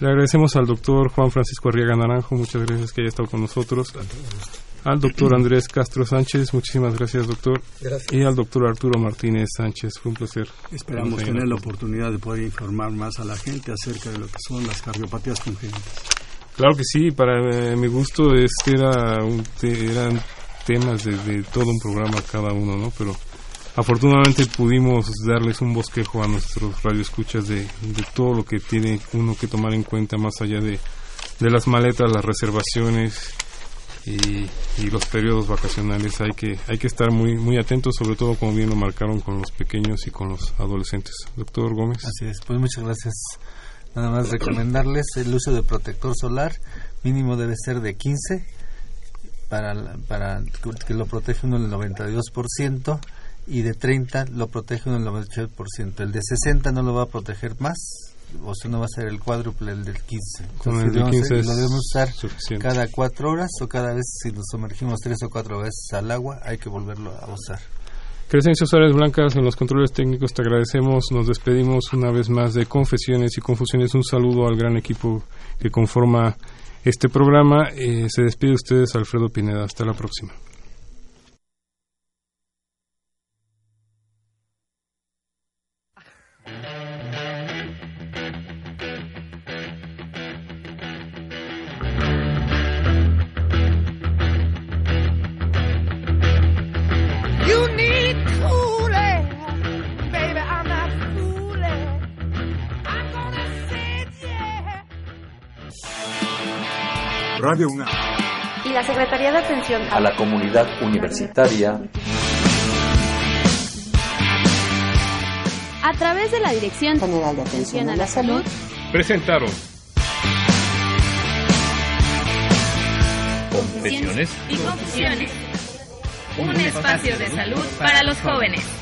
Le agradecemos al doctor Juan Francisco Arriaga Naranjo. Muchas gracias que haya estado con nosotros. Al doctor Andrés Castro Sánchez. Muchísimas gracias, doctor.
Gracias.
Y al doctor Arturo Martínez Sánchez. Fue un placer.
Esperamos tener la oportunidad de poder informar más a la gente acerca de lo que son las cardiopatías congénitas.
Claro que sí, para eh, mi gusto este era un te- eran temas de, de todo un programa cada uno, ¿no? Pero afortunadamente pudimos darles un bosquejo a nuestros radioescuchas de, de todo lo que tiene uno que tomar en cuenta más allá de, de las maletas, las reservaciones y, y los periodos vacacionales. Hay que hay que estar muy muy atentos, sobre todo como bien lo marcaron con los pequeños y con los adolescentes. Doctor Gómez.
Así es, pues muchas gracias. Nada más recomendarles el uso de protector solar, mínimo debe ser de 15 para, para que lo protege uno el 92% y de 30 lo protege uno el 98%. El de 60 no lo va a proteger más, o sea, no va a ser el cuádruple el del 15.
Con
Entonces,
el de
debemos-
15 es
lo debemos usar
suficiente.
cada cuatro horas o cada vez si nos sumergimos tres o cuatro veces al agua hay que volverlo a usar.
Crescencio Suárez Blancas en los controles técnicos, te agradecemos, nos despedimos una vez más de Confesiones y Confusiones. Un saludo al gran equipo que conforma este programa. Eh, se despide de ustedes Alfredo Pineda. Hasta la próxima.
Radio UNAM.
Y la Secretaría de Atención
A la comunidad universitaria
A través de la Dirección
General de Atención a la Salud,
Presentaron
Confesiones
y confusiones. Un espacio de salud para los jóvenes.